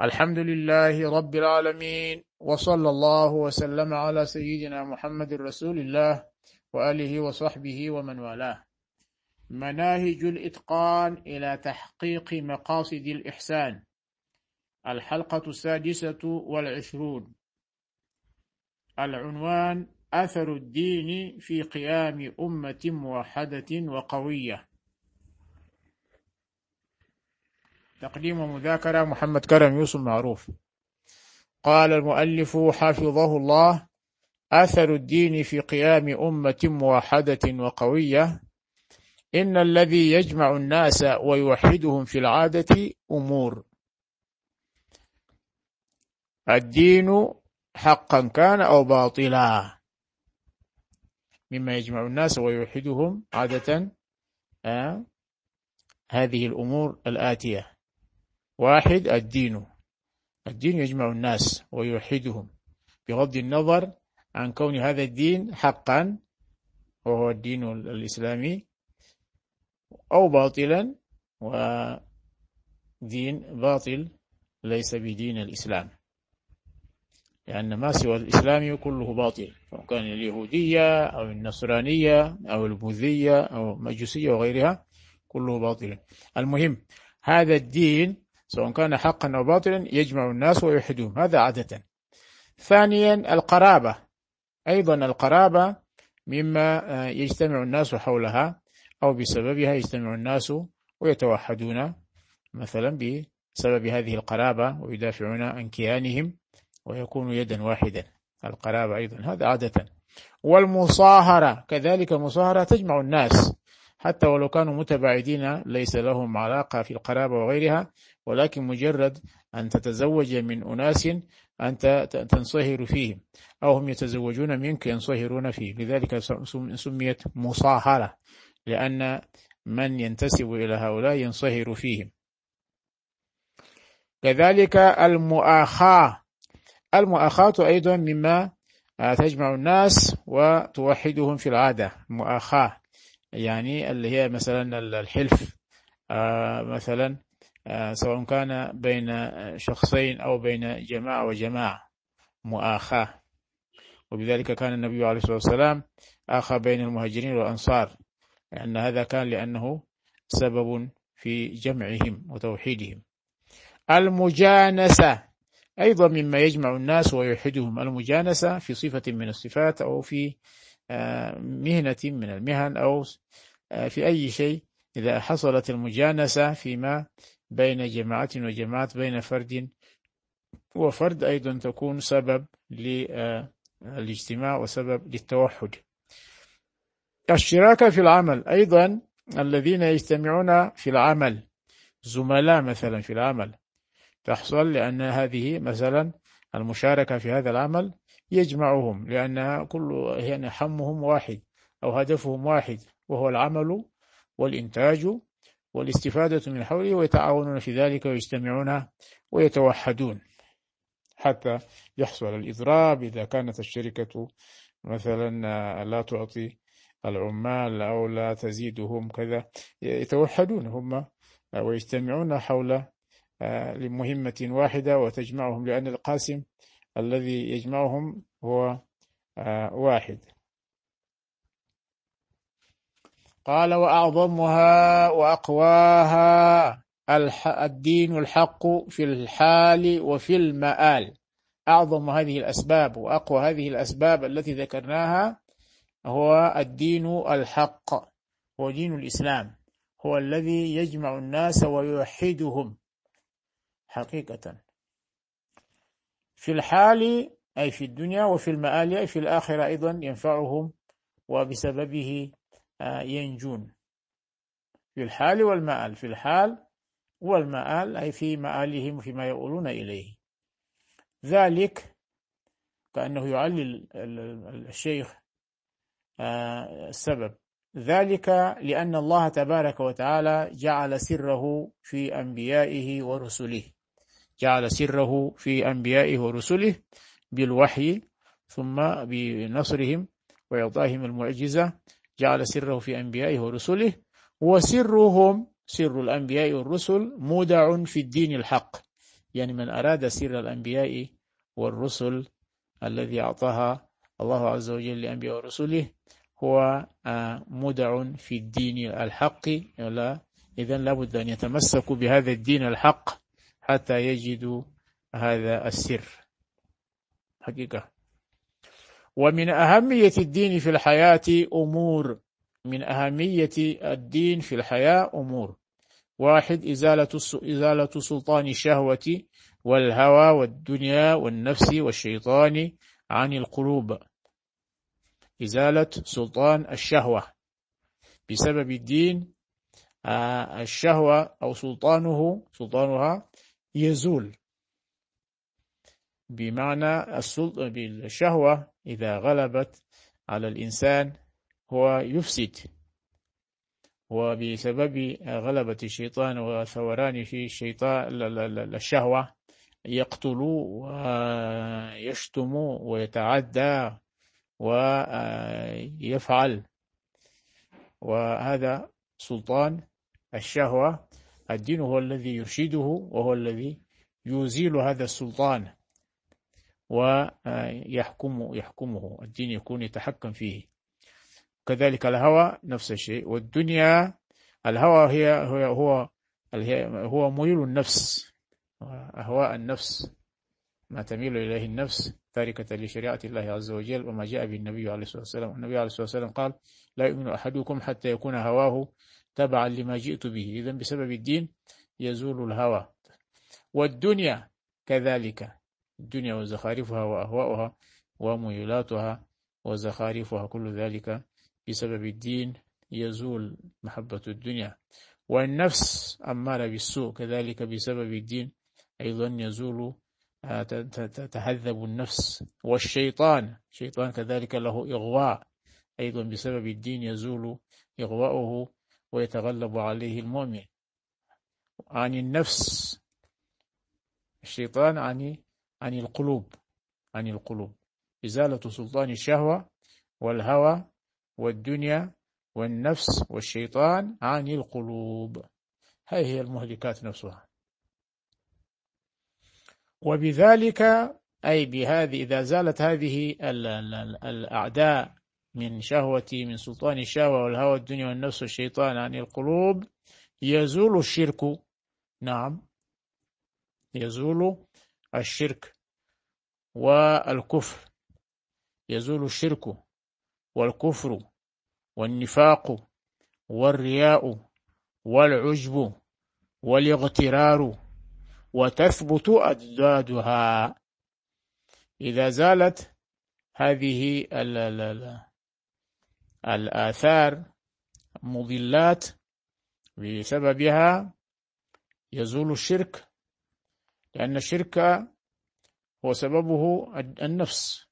الحمد لله رب العالمين وصلى الله وسلم على سيدنا محمد رسول الله وآله وصحبه ومن والاه. مناهج الإتقان إلى تحقيق مقاصد الإحسان. الحلقة السادسة والعشرون. العنوان أثر الدين في قيام أمة موحدة وقوية. تقديم ومذاكرة محمد كرم يوسف معروف. قال المؤلف حفظه الله أثر الدين في قيام أمة موحدة وقوية. إن الذي يجمع الناس ويوحدهم في العادة أمور. الدين حقا كان أو باطلا؟ مما يجمع الناس ويوحدهم عادة آه هذه الأمور الآتية. واحد الدين. الدين يجمع الناس ويوحدهم بغض النظر عن كون هذا الدين حقا وهو الدين الإسلامي أو باطلا ودين باطل ليس بدين الإسلام. لأن ما سوى الإسلام كله باطل سواء كان اليهودية أو النصرانية أو البوذية أو المجوسية وغيرها كله باطل. المهم هذا الدين سواء كان حقا أو باطلا يجمع الناس ويوحدهم هذا عادة. ثانيا القرابة. أيضا القرابة مما يجتمع الناس حولها أو بسببها يجتمع الناس ويتوحدون مثلا بسبب هذه القرابة ويدافعون عن كيانهم ويكون يدا واحدا. القرابة أيضا. هذا عادة. والمصاهرة. كذلك المصاهرة تجمع الناس. حتى ولو كانوا متباعدين ليس لهم علاقة في القرابة وغيرها ولكن مجرد أن تتزوج من أناس أنت تنصهر فيهم أو هم يتزوجون منك ينصهرون فيه لذلك سميت مصاهرة لأن من ينتسب إلى هؤلاء ينصهر فيهم. كذلك المؤاخاة. المؤاخاة أيضا مما تجمع الناس وتوحدهم في العادة. مؤاخاة. يعني اللي هي مثلا الحلف آه، مثلا آه، سواء كان بين شخصين أو بين جماعة وجماعة مؤاخاة. وبذلك كان النبي عليه الصلاة والسلام آخى بين المهاجرين والأنصار لأن هذا كان لأنه سبب في جمعهم وتوحيدهم. المجانسة أيضا مما يجمع الناس ويوحدهم. المجانسة في صفة من الصفات أو في مهنة من المهن أو آه، في أي شيء إذا حصلت المجانسة فيما بين جماعة وجماعة بين فرد وفرد أيضا تكون سبب للاجتماع وسبب للتوحد. الشراكة في العمل أيضا الذين يجتمعون في العمل زملاء مثلا في العمل تحصل لأن هذه مثلا المشاركة في هذا العمل يجمعهم لأنها كل يعني حمهم واحد أو هدفهم واحد وهو العمل والإنتاج والاستفادة من حوله ويتعاونون في ذلك ويجتمعون ويتوحدون حتى يحصل الإضراب. إذا كانت الشركة مثلا لا تعطي العمال أو لا تزيدهم كذا يتوحدون هم ويجتمعون حول آه، لمهمة واحدة وتجمعهم لأن القاسم الذي يجمعهم هو آه، واحد. قال وأعظمها وأقواها الدين الحق في الحال وفي المآل. أعظم هذه الأسباب وأقوى هذه الأسباب التي ذكرناها هو الدين الحق هو دين الإسلام هو الذي يجمع الناس ويوحدهم حقيقة. في الحال أي في الدنيا وفي المآل أي في الآخرة أيضا ينفعهم وبسببه آه، ينجون. في الحال والمآل في الحال والمآل أي في مآلهم وفيما يؤولون إليه. ذلك كأنه يعلل الشيخ آه، السبب. ذلك لأن الله تبارك وتعالى جعل سره في أنبيائه ورسله. جعل سره في أنبيائه ورسله بالوحي ثم بنصرهم وإعطائهم المعجزة. جعل سره في أنبيائه ورسله وسرهم سر الأنبياء والرسل مودع في الدين الحق. يعني من أراد سر الأنبياء والرسل الذي أعطاها الله عز وجل لأنبياء ورسله هو آه، مدع في الدين الحق. إذن لابد أن يتمسكوا بهذا الدين الحق. حتى يجدوا هذا السر. حقيقة. ومن أهمية الدين في الحياة أمور. من أهمية الدين في الحياة أمور. واحد إزالة إزالة سلطان الشهوة والهوى والدنيا والنفس والشيطان عن القلوب. إزالة سلطان الشهوة. بسبب الدين آه، الشهوة أو سلطانه سلطانها يزول. بمعنى الشهوة إذا غلبت على الإنسان هو يفسد. وبسبب غلبة الشيطان وثوران في الشيطان الشهوة يقتل ويشتم ويتعدى ويفعل. وهذا سلطان الشهوة. الدين هو الذي يرشده وهو الذي يزيل هذا السلطان ويحكم يحكمه الدين يكون يتحكم فيه. كذلك الهوى نفس الشيء. والدنيا الهوى هي هو هو هو ميول النفس أهواء النفس ما تميل إليه النفس تاركة لشريعة الله عز وجل. وما جاء به النبي عليه الصلاة والسلام النبي عليه الصلاة والسلام قال لا يؤمن أحدكم حتى يكون هواه تبعا لما جئت به. إذا بسبب الدين يزول الهوى. والدنيا كذلك. الدنيا وزخارفها وأهواؤها وميولاتها وزخارفها. كل ذلك بسبب الدين يزول محبة الدنيا. والنفس أمارة بالسوء. كذلك بسبب الدين أيضا يزول آه، تهذب النفس. والشيطان شيطان كذلك له إغواء. أيضا بسبب الدين يزول إغواؤه ويتغلب عليه المؤمن. عن النفس الشيطان عن عن القلوب عن القلوب. إزالة سلطان الشهوة والهوى والدنيا والنفس والشيطان عن القلوب. هذه هي المهلكات نفسها. وبذلك أي بهذه إذا زالت هذه الأعداء من شهوة من سلطان الشهوة والهوى الدنيا والنفس والشيطان عن القلوب. يزول الشرك نعم. يزول الشرك والكفر. يزول الشرك والكفر والنفاق والرياء والعجب والاغترار وتثبت أجدادها. إذا زالت هذه الآثار مضلات بسببها يزول الشرك لأن الشرك هو سببه النفس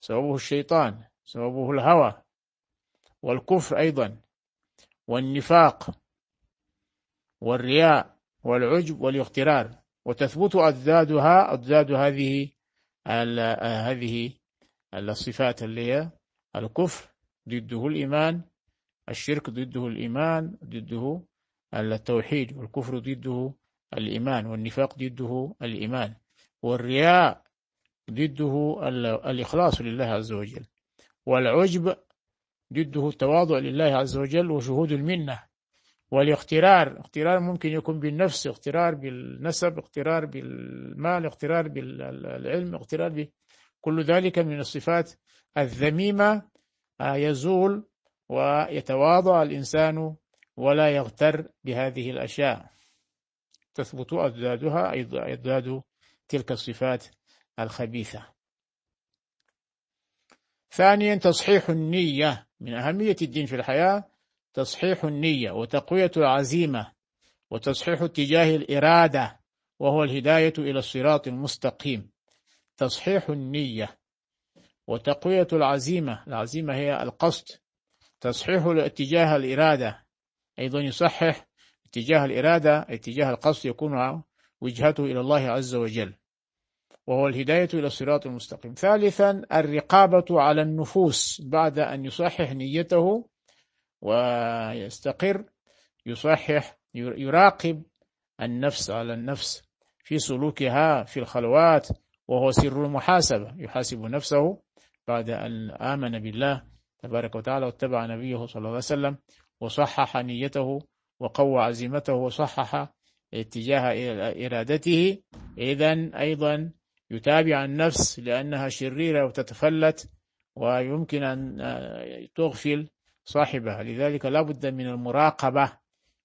سببه الشيطان سببه الهوى والكفر أيضا والنفاق والرياء والعجب والاغترار وتثبت أضدادها أضداد هذه هذه الصفات اللي هي الكفر ضده الإيمان الشرك ضده الإيمان ضده التوحيد والكفر ضده الإيمان والنفاق ضده الإيمان والرياء ضده الإخلاص لله عز وجل والعجب ضده التواضع لله عز وجل وشهود المنة والاغترار اغترار ممكن يكون بالنفس اغترار بالنسب اغترار بالمال اغترار بالعلم اغترار كل ذلك من الصفات الذميمة يزول ويتواضع الإنسان ولا يغتر بهذه الأشياء. تثبت أضدادها أضداد تلك الصفات الخبيثة. ثانيا تصحيح النية. من أهمية الدين في الحياة تصحيح النية وتقوية العزيمة وتصحيح اتجاه الإرادة وهو الهداية إلى الصراط المستقيم. تصحيح النية وتقوية العزيمة. العزيمة هي القصد. تصحيح اتجاه الإرادة. أيضا يصحح اتجاه الإرادة اتجاه القصد يكون وجهته إلى الله عز وجل. وهو الهداية إلى الصراط المستقيم. ثالثا الرقابة على النفوس. بعد أن يصحح نيته ويستقر يصحح يراقب النفس على النفس في سلوكها في الخلوات وهو سر المحاسبة. يحاسب نفسه بعد أن آمن بالله تبارك وتعالى واتبع نبيه صلى الله عليه وسلم وصحح نيته وقوى عزيمته وصحح اتجاه إرادته. إذا أيضا يتابع النفس لأنها شريرة وتتفلت ويمكن أن تغفل صاحبها. لذلك لا بد من المراقبة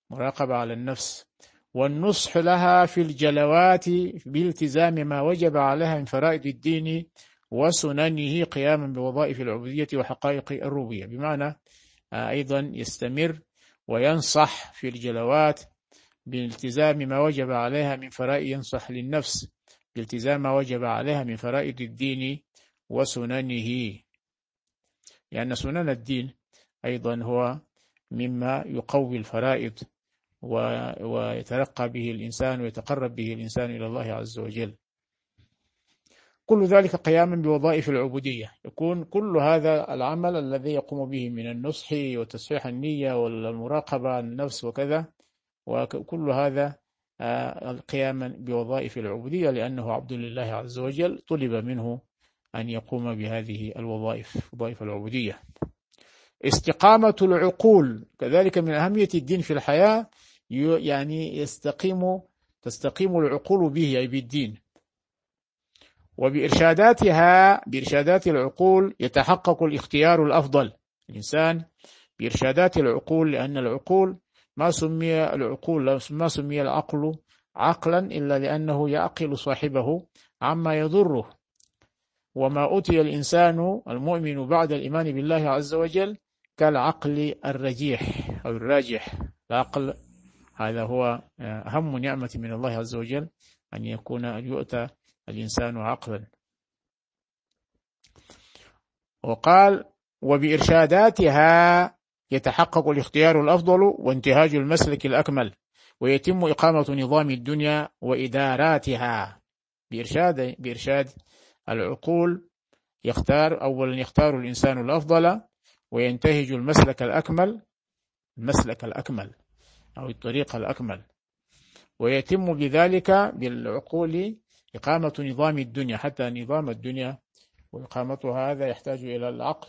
مراقبة على النفس. والنصح لها في الجلوات بالتزام ما وجب عليها من فرائض الدين وسننه قياما بوظائف العبودية وحقائق الربوبية. بمعنى آه، أيضا يستمر وينصح في الجلوات بالتزام ما وجب عليها من فرائض ينصح للنفس بالتزام ما وجب عليها من فرائض الدين وسننه. لأن سنن الدين أيضا هو مما يقوي الفرائض ويترقى به الإنسان ويتقرب به الإنسان إلى الله عز وجل. كل ذلك قياما بوظائف العبودية. يكون كل هذا العمل الذي يقوم به من النصح وتصحيح النية والمراقبة النفس وكذا وكل هذا آه، قياما بوظائف العبودية لأنه عبد لله عز وجل طلب منه أن يقوم بهذه الوظائف وظائف العبودية. استقامة العقول. كذلك من أهمية الدين في الحياة يعني يستقيم تستقيم العقول به أي بالدين. وبإرشاداتها بإرشادات العقول يتحقق الاختيار الأفضل. الإنسان بإرشادات العقول لأن العقول ما سمي العقول ما سمي العقل عقلا إلا لأنه يعقل صاحبه عما يضره. وما أوتي الإنسان المؤمن بعد الإيمان بالله عز وجل كالعقل الرجيح أو الراجح. العقل هذا هو أهم نعمة من الله عز وجل أن يكون أن يؤتى الإنسان عقلا. وقال وبإرشاداتها يتحقق الاختيار الأفضل وانتهاج المسلك الأكمل ويتم إقامة نظام الدنيا وإداراتها. بإرشاد بإرشاد العقول يختار أولا يختار الإنسان الأفضل وينتهج المسلك الأكمل المسلك الأكمل أو الطريق الأكمل. ويتم بذلك بالعقول إقامة نظام الدنيا حتى نظام الدنيا وإقامتها هذا يحتاج إلى العقل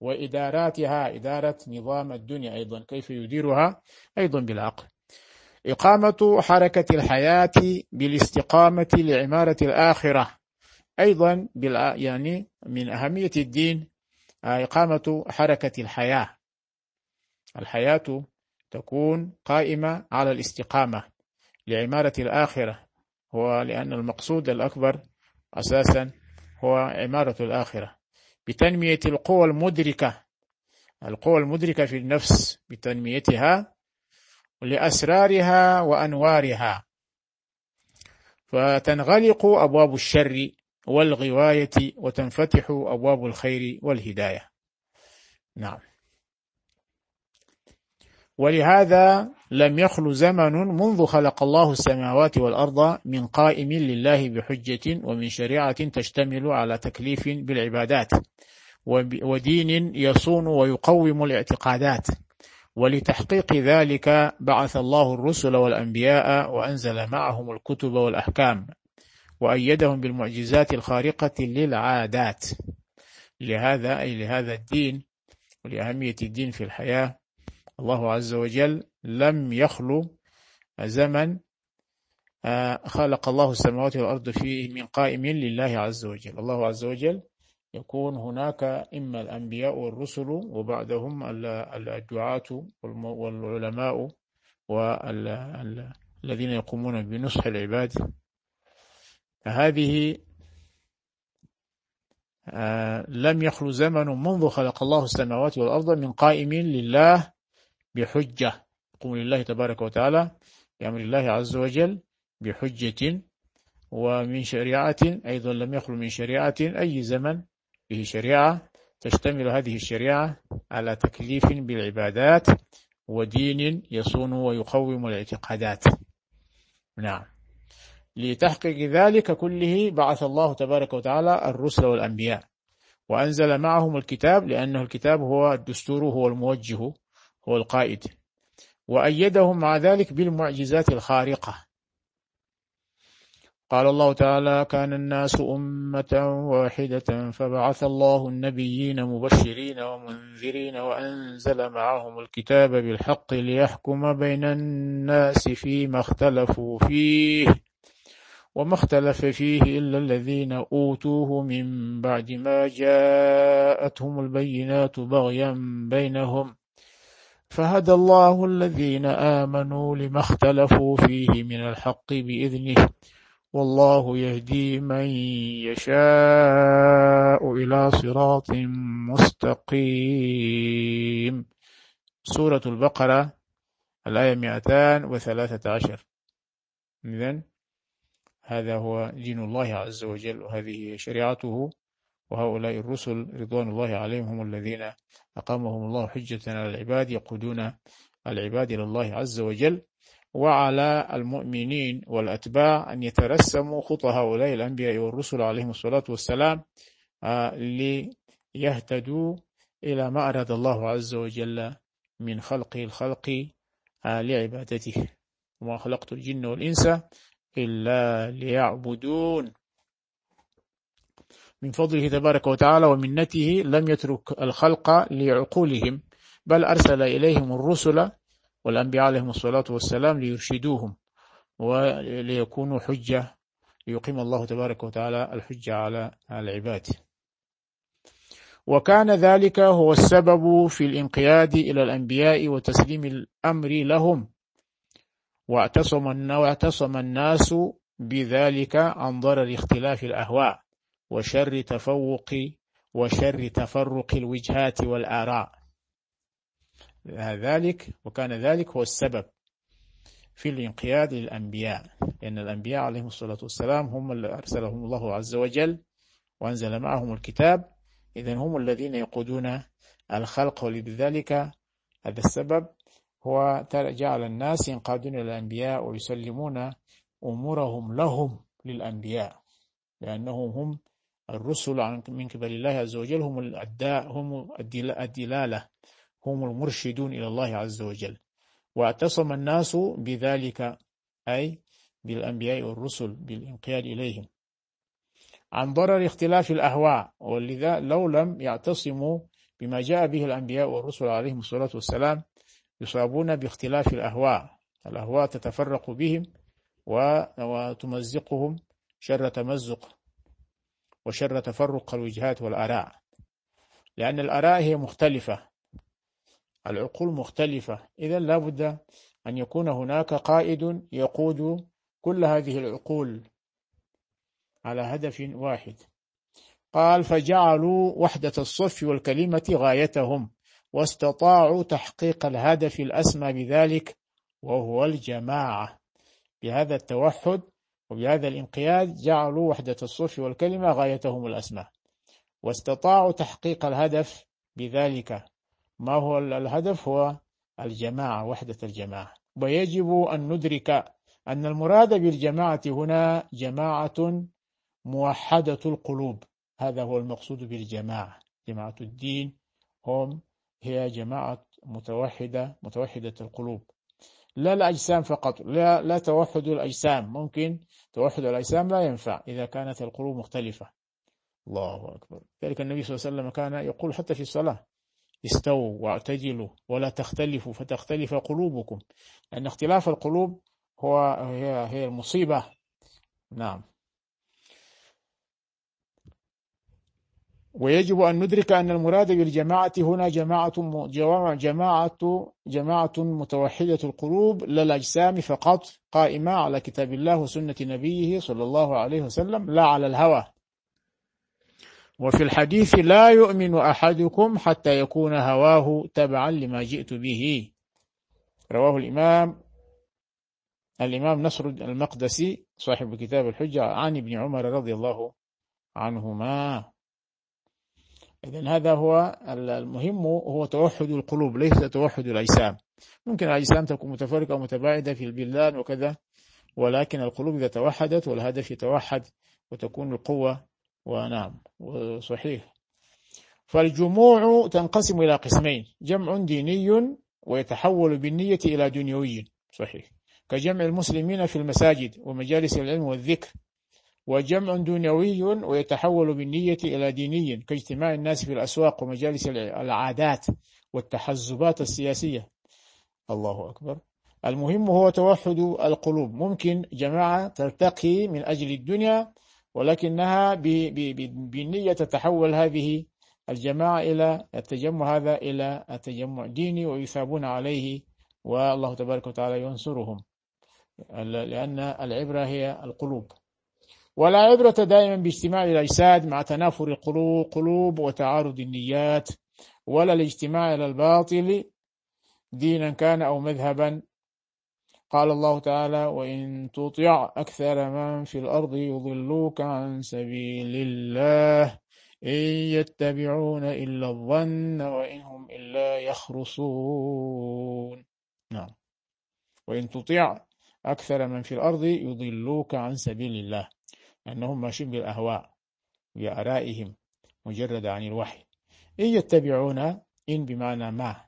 وإداراتها إدارة نظام الدنيا أيضا كيف يديرها؟ أيضا بالعقل. إقامة حركة الحياة بالاستقامة لعمارة الآخرة أيضا يعني من أهمية الدين آه، إقامة حركة الحياة. الحياة تكون قائمة على الاستقامة لعمارة الآخرة. هو لأن المقصود الأكبر أساسا هو عمارة الآخرة. بتنمية القوى المدركة. القوى المدركة في النفس بتنميتها لأسرارها وأنوارها. فتنغلق أبواب الشر والغواية وتنفتح أبواب الخير والهداية. نعم. ولهذا لم يخل زمن منذ خلق الله السماوات والأرض من قائم لله بحجة ومن شريعة تشتمل على تكليف بالعبادات ودين يصون ويقوم الاعتقادات. ولتحقيق ذلك بعث الله الرسل والأنبياء وأنزل معهم الكتب والأحكام وأيدهم بالمعجزات الخارقة للعادات. لهذا أي لهذا الدين ولأهمية الدين في الحياة الله عز وجل لم يخلو زمن آه، خلق الله السماوات والأرض فيه من قائم لله عز وجل. الله عز وجل يكون هناك إما الأنبياء والرسل وبعدهم الدعاة والعلماء والذين يقومون بنصح العباد. هذه آه، لم يخلو زمن منذ خلق الله السماوات والأرض من قائم لله بحجة يقوم لله تبارك وتعالى بأمر الله عز وجل بحجة ومن شريعة أيضا لم يخلو من شريعة أي زمن به شريعة تشتمل هذه الشريعة على تكليف بالعبادات ودين يصون ويقوم الاعتقادات. نعم. لتحقيق ذلك كله بعث الله تبارك وتعالى الرسل والأنبياء وأنزل معهم الكتاب لأنه الكتاب هو الدستور هو الموجه هو القائد. وأيدهم مع ذلك بالمعجزات الخارقة. قال الله تعالى كان الناس أمة واحدة فبعث الله النبيين مبشرين ومنذرين وأنزل معهم الكتاب بالحق ليحكم بين الناس فيما اختلفوا فيه وما اختلف فيه إلا الذين أوتوه من بعد ما جاءتهم البينات بغيا بينهم فهدى الله الذين آمنوا لما اختلفوا فيه من الحق بإذنه. والله يهدي من يشاء إلى صراط مستقيم. سورة البقرة الآية 213 إذن هذا هو دين الله عز وجل وهذه شريعته. وهؤلاء الرسل رضوان الله عليهم هم الذين أقامهم الله حجة على العباد يقودون العباد إلى الله عز وجل وعلى المؤمنين والأتباع أن يترسموا خطى هؤلاء الأنبياء والرسل عليهم الصلاة والسلام آه، ليهتدوا إلى ما أراد الله عز وجل من خلق الخلق آه، لعبادته. وما خلقت الجن والإنس إلا ليعبدون. من فضله تبارك وتعالى ومنته لم يترك الخلق لعقولهم بل أرسل إليهم الرسل والأنبياء عليهم الصلاة والسلام ليرشدوهم وليكونوا حجة ليقيم الله تبارك وتعالى الحجة على العباد. وكان ذلك هو السبب في الانقياد إلى الأنبياء وتسليم الأمر لهم. واعتصم الناس بذلك عن ضرر اختلاف الأهواء. وشر تفوق وشر تفرق الوجهات والآراء. ذلك وكان ذلك هو السبب في الانقياد للأنبياء. لأن الأنبياء عليهم الصلاة والسلام هم اللي أرسلهم الله عز وجل وأنزل معهم الكتاب. إذن هم الذين يقودون الخلق ولذلك هذا السبب هو جعل الناس ينقادون إلى الأنبياء ويسلمون أمورهم لهم للأنبياء لأنهم هم الرسل من قبل الله عز وجل هم الأداء هم الدلالة هم المرشدون إلى الله عز وجل. واعتصم الناس بذلك أي بالأنبياء والرسل بالانقياد إليهم. عن ضرر اختلاف الأهواء ولذا لو لم يعتصموا بما جاء به الأنبياء والرسل عليهم الصلاة والسلام يصابون باختلاف الأهواء. الأهواء تتفرق بهم وتمزقهم شر تمزق. وشر تفرق الوجهات والآراء. لأن الآراء هي مختلفة. العقول مختلفة. إذا لابد أن يكون هناك قائد يقود كل هذه العقول على هدف واحد. قال فجعلوا وحدة الصف والكلمة غايتهم واستطاعوا تحقيق الهدف الأسمى بذلك وهو الجماعة. بهذا التوحد وبهذا الانقياد جعلوا وحدة الصف والكلمة غايتهم الأسمى واستطاعوا تحقيق الهدف بذلك. ما هو الهدف؟ هو الجماعة وحدة الجماعة. ويجب أن ندرك أن المراد بالجماعة هنا جماعة موحدة القلوب. هذا هو المقصود بالجماعة. جماعة الدين هم هي جماعة متوحدة متوحدة القلوب. لا الأجسام فقط لا, لا توحد الأجسام. ممكن توحد الأجسام لا ينفع إذا كانت القلوب مختلفة. الله أكبر. ذلك النبي صلى الله عليه وسلم كان يقول حتى في الصلاة استووا واعتدلوا ولا تختلفوا فتختلف قلوبكم. لأن اختلاف القلوب هو هي هي المصيبة. نعم. ويجب أن ندرك أن المراد بالجماعة هنا جماعة جماعة جماعة متوحدة القلوب لا الأجسام فقط قائمة على كتاب الله وسنة نبيه صلى الله عليه وسلم لا على الهوى. وفي الحديث لا يؤمن أحدكم حتى يكون هواه تبعا لما جئت به. رواه الإمام الإمام نصر المقدسي صاحب كتاب الحجة عن ابن عمر رضي الله عنهما. إذن هذا هو المهم هو توحد القلوب ليس توحد الأجسام. ممكن الأجسام تكون متفرقة ومتباعدة في البلاد وكذا ولكن القلوب إذا توحدت والهدف يتوحد وتكون القوة. ونعم وصحيح. فالجموع تنقسم إلى قسمين جمع ديني ويتحول بالنية إلى دنيوي. صحيح. كجمع المسلمين في المساجد ومجالس العلم والذكر وجمع دنيوي ويتحول بالنية إلى ديني كاجتماع الناس في الأسواق ومجالس العادات والتحزبات السياسية. الله أكبر. المهم هو توحد القلوب. ممكن جماعة ترتقي من أجل الدنيا ولكنها بالنية تتحول هذه الجماعة إلى التجمع هذا إلى التجمع ديني ويثابون عليه والله تبارك وتعالى ينصرهم. لأن العبرة هي القلوب. ولا عبرة دائما باجتماع الأجساد مع تنافر القلوب قلوب وتعارض النيات ولا الاجتماع إلى الباطل دينا كان أو مذهبا. قال الله تعالى وإن تطع أكثر من في الأرض يضلوك عن سبيل الله إن يتبعون إلا الظن وإن هم إلا يخرصون. نعم. وإن تطع أكثر من في الأرض يضلوك عن سبيل الله. أنهم ماشين بالأهواء بآرائهم مجرد عن الوحي. إن يتبعون إن بمعنى ما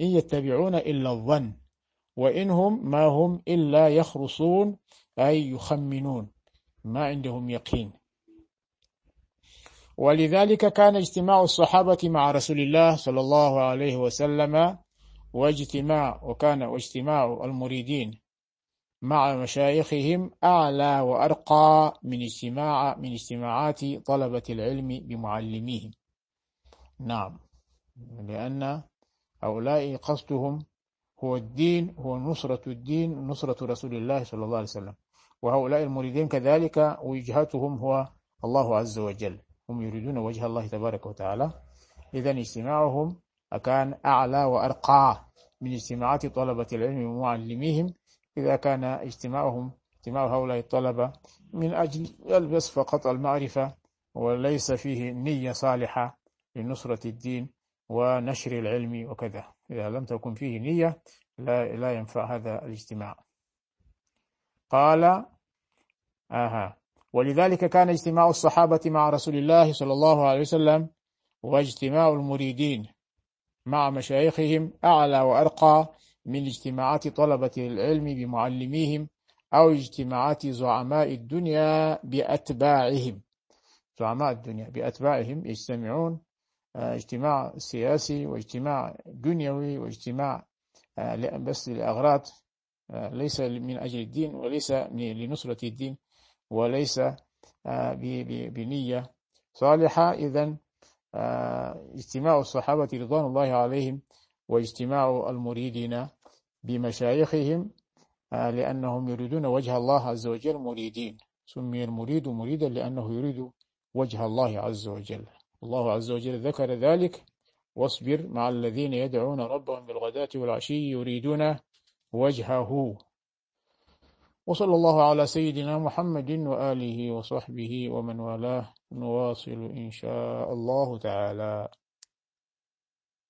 إن يتبعون إلا الظن وإنهم ما هم إلا يخرصون أي يخمنون ما عندهم يقين. ولذلك كان اجتماع الصحابة مع رسول الله صلى الله عليه وسلم واجتماع وكان واجتماع المريدين مع مشايخهم أعلى وأرقى من اجتماع من اجتماعات طلبة العلم بمعلميهم. نعم. لأن هؤلاء قصدهم هو الدين هو نصرة الدين نصرة رسول الله صلى الله عليه وسلم. وهؤلاء المريدين كذلك وجهتهم هو الله عز وجل. هم يريدون وجه الله تبارك وتعالى. إذا اجتماعهم كان أعلى وأرقى من اجتماعات طلبة العلم ومعلميهم إذا كان اجتماعهم اجتماع هؤلاء الطلبة من أجل يلبس فقط المعرفة وليس فيه نية صالحة لنصرة الدين ونشر العلم وكذا. إذا لم تكن فيه نية لا, لا ينفع هذا الاجتماع. قال آها ولذلك كان اجتماع الصحابة مع رسول الله صلى الله عليه وسلم واجتماع المريدين مع مشايخهم أعلى وأرقى من اجتماعات طلبة العلم بمعلميهم أو اجتماعات زعماء الدنيا بأتباعهم. زعماء الدنيا بأتباعهم يجتمعون آه، اجتماع سياسي واجتماع دنيوي واجتماع آه، بس لأغراض آه، ليس من أجل الدين وليس لنصرة الدين وليس بنية صالحة. إذا اجتماع الصحابة رضوان الله عليهم واجتماع المريدين بمشايخهم لأنهم يريدون وجه الله عز وجل مريدين. سمي المريد مريدا لأنه يريد وجه الله عز وجل. الله عز وجل ذكر ذلك. واصبر مع الذين يدعون ربهم بالغداة والعشي يريدون وجهه. وصلى الله على سيدنا محمد وآله وصحبه ومن والاه. نواصل إن شاء الله تعالى.